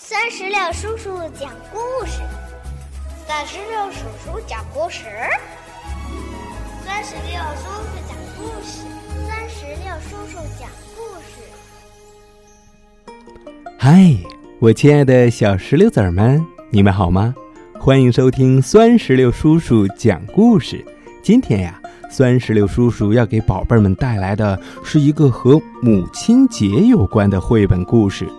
三十六叔叔讲故事，三十六叔叔讲故事，三十六叔叔讲故事，三十六叔叔讲故事。嗨，我亲爱的小石榴籽儿们，你们好吗？欢迎收听酸石榴叔叔讲故事。今天呀，酸石榴叔叔要给宝贝们带来的是一个和母亲节有关的绘本故事。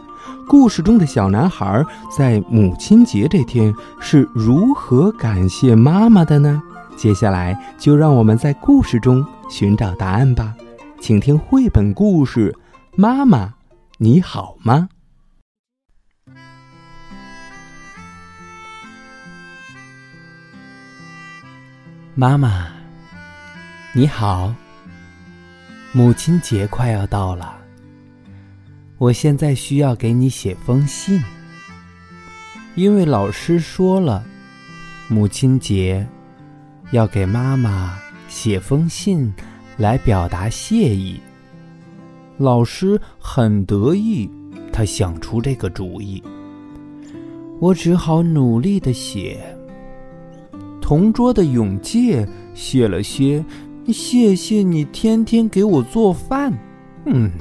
故事中的小男孩在母亲节这天是如何感谢妈妈的呢？接下来就让我们在故事中寻找答案吧。请听绘本故事《妈妈，你好吗》。妈妈，你好。母亲节快要到了。我现在需要给你写封信，因为老师说了，母亲节要给妈妈写封信来表达谢意。老师很得意，他想出这个主意。我只好努力的写。同桌的永介写了些：“谢谢你天天给我做饭。”嗯。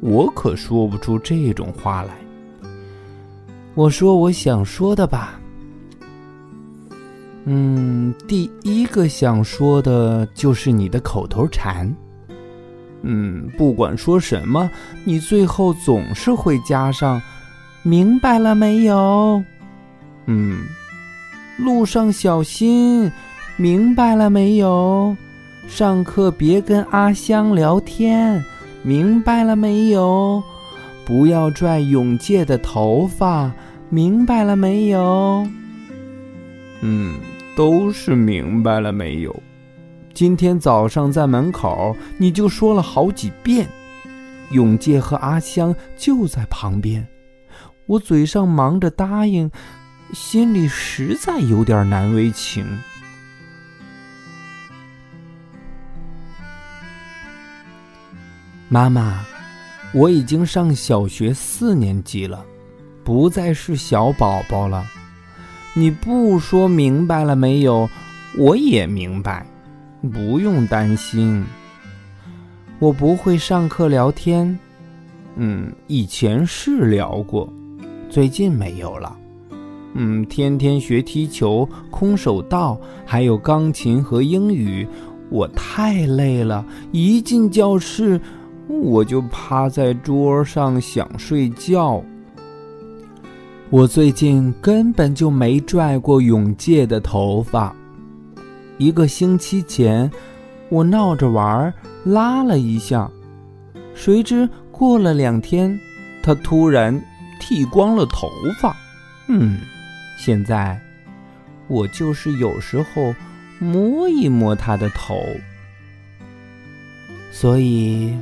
我可说不出这种话来。我说我想说的吧。嗯，第一个想说的就是你的口头禅。嗯，不管说什么，你最后总是会加上“明白了没有”。嗯，路上小心，明白了没有？上课别跟阿香聊天。明白了没有？不要拽永介的头发，明白了没有？嗯，都是明白了没有？今天早上在门口你就说了好几遍，永介和阿香就在旁边，我嘴上忙着答应，心里实在有点难为情。妈妈，我已经上小学四年级了，不再是小宝宝了。你不说明白了没有？我也明白，不用担心。我不会上课聊天，嗯，以前是聊过，最近没有了。嗯，天天学踢球、空手道，还有钢琴和英语，我太累了，一进教室。我就趴在桌上想睡觉。我最近根本就没拽过永介的头发。一个星期前，我闹着玩拉了一下，谁知过了两天，他突然剃光了头发。嗯，现在我就是有时候摸一摸他的头，所以。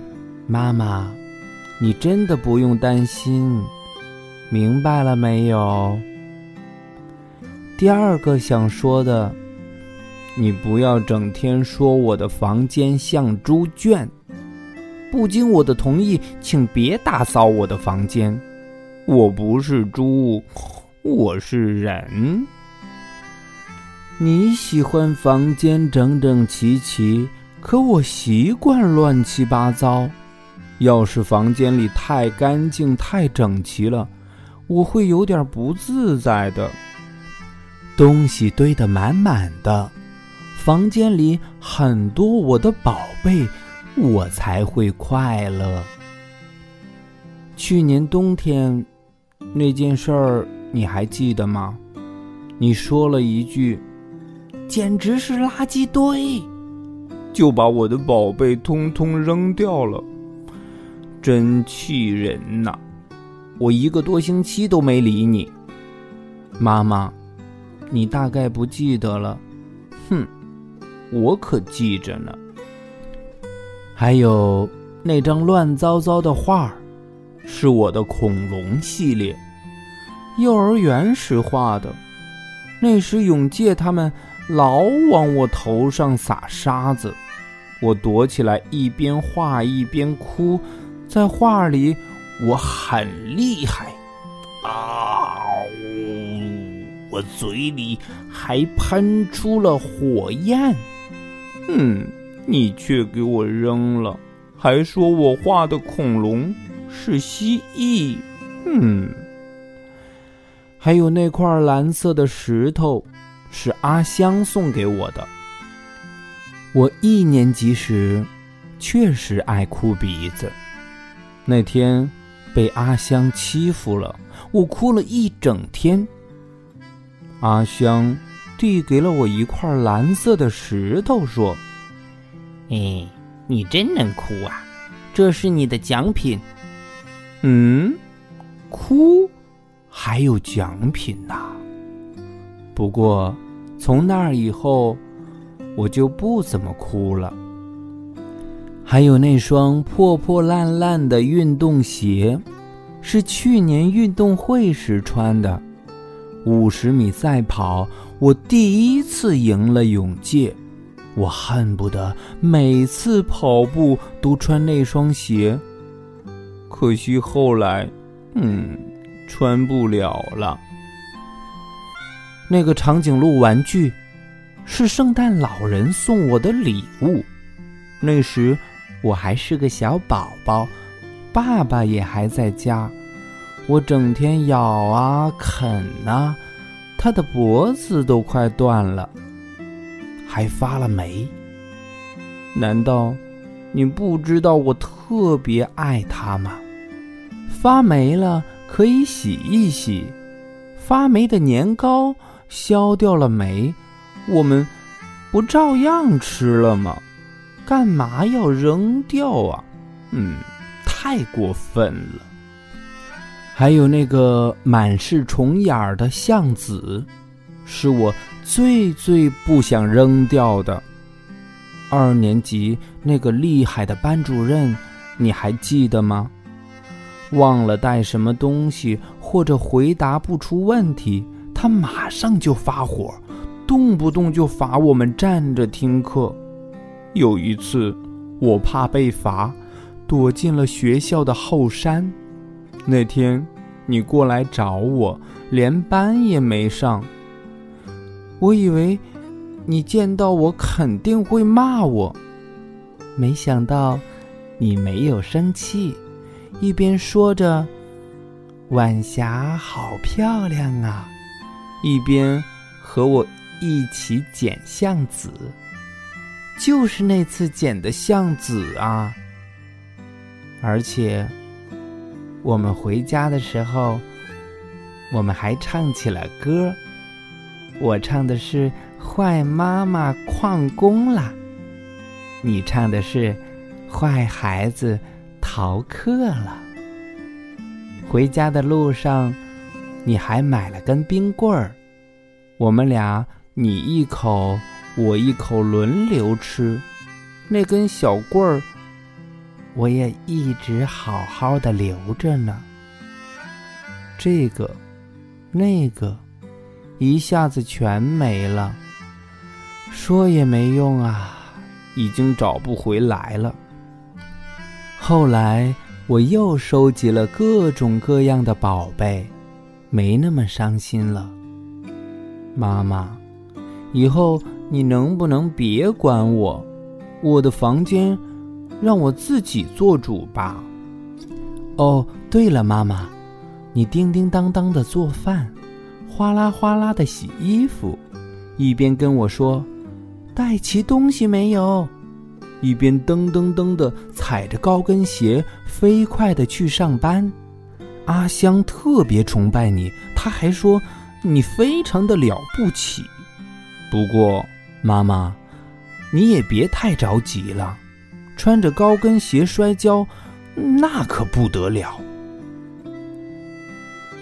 妈妈，你真的不用担心，明白了没有？第二个想说的，你不要整天说我的房间像猪圈，不经我的同意，请别打扫我的房间。我不是猪，我是人。你喜欢房间整整齐齐，可我习惯乱七八糟。要是房间里太干净、太整齐了，我会有点不自在的。东西堆得满满的，房间里很多我的宝贝，我才会快乐。去年冬天那件事儿你还记得吗？你说了一句：“简直是垃圾堆”，就把我的宝贝通通扔掉了。真气人呐！我一个多星期都没理你，妈妈，你大概不记得了。哼，我可记着呢。还有那张乱糟糟的画是我的恐龙系列，幼儿园时画的。那时永介他们老往我头上撒沙子，我躲起来一边画一边哭。在画里，我很厉害，啊！我嘴里还喷出了火焰。嗯，你却给我扔了，还说我画的恐龙是蜥蜴。嗯，还有那块蓝色的石头，是阿香送给我的。我一年级时确实爱哭鼻子，那天被阿香欺负了，我哭了一整天。阿香递给了我一块蓝色的石头，说：“哎，你真能哭啊，这是你的奖品。”嗯，哭还有奖品呐。不过从那儿以后，我就不怎么哭了。还有那双破破烂烂的运动鞋，是去年运动会时穿的。五十米赛跑，我第一次赢了泳界，我恨不得每次跑步都穿那双鞋。可惜后来，嗯，穿不了了。那个长颈鹿玩具，是圣诞老人送我的礼物。那时我还是个小宝宝，爸爸也还在家。我整天咬啊啃啊，他的脖子都快断了，还发了霉。难道你不知道我特别爱他吗？发霉了可以洗一洗，发霉的年糕消掉了霉，我们不照样吃了吗？干嘛要扔掉啊？嗯，太过分了。还有那个满是虫眼儿的橡子，是我最最不想扔掉的。二年级那个厉害的班主任，你还记得吗？忘了带什么东西，或者回答不出问题，他马上就发火，动不动就罚我们站着听课。有一次，我怕被罚，躲进了学校的后山。那天，你过来找我，连班也没上。我以为你见到我肯定会骂我，没想到你没有生气，一边说着“晚霞好漂亮啊”，一边和我一起捡橡子。就是那次捡的橡子啊，而且。我们回家的时候，我们还唱起了歌。我唱的是《坏妈妈旷工啦》，你唱的是《坏孩子逃课了》。回家的路上，你还买了根冰棍儿，我们俩你一口我一口轮流吃，那根小棍儿。我也一直好好的留着呢。这个，那个，一下子全没了。说也没用啊，已经找不回来了。后来我又收集了各种各样的宝贝，没那么伤心了。妈妈，以后你能不能别管我？我的房间。让我自己做主吧。哦，对了，妈妈，你叮叮当当的做饭，哗啦哗啦的洗衣服，一边跟我说带齐东西没有，一边噔噔噔的踩着高跟鞋飞快的去上班。阿香特别崇拜你，他还说你非常的了不起。不过，妈妈，你也别太着急了。穿着高跟鞋摔跤，那可不得了。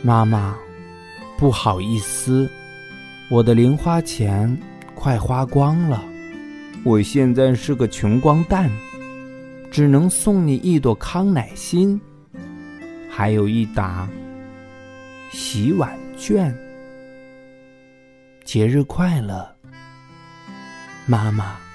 妈妈，不好意思，我的零花钱快花光了，我现在是个穷光蛋，只能送你一朵康乃馨，还有一打洗碗卷。节日快乐，妈妈。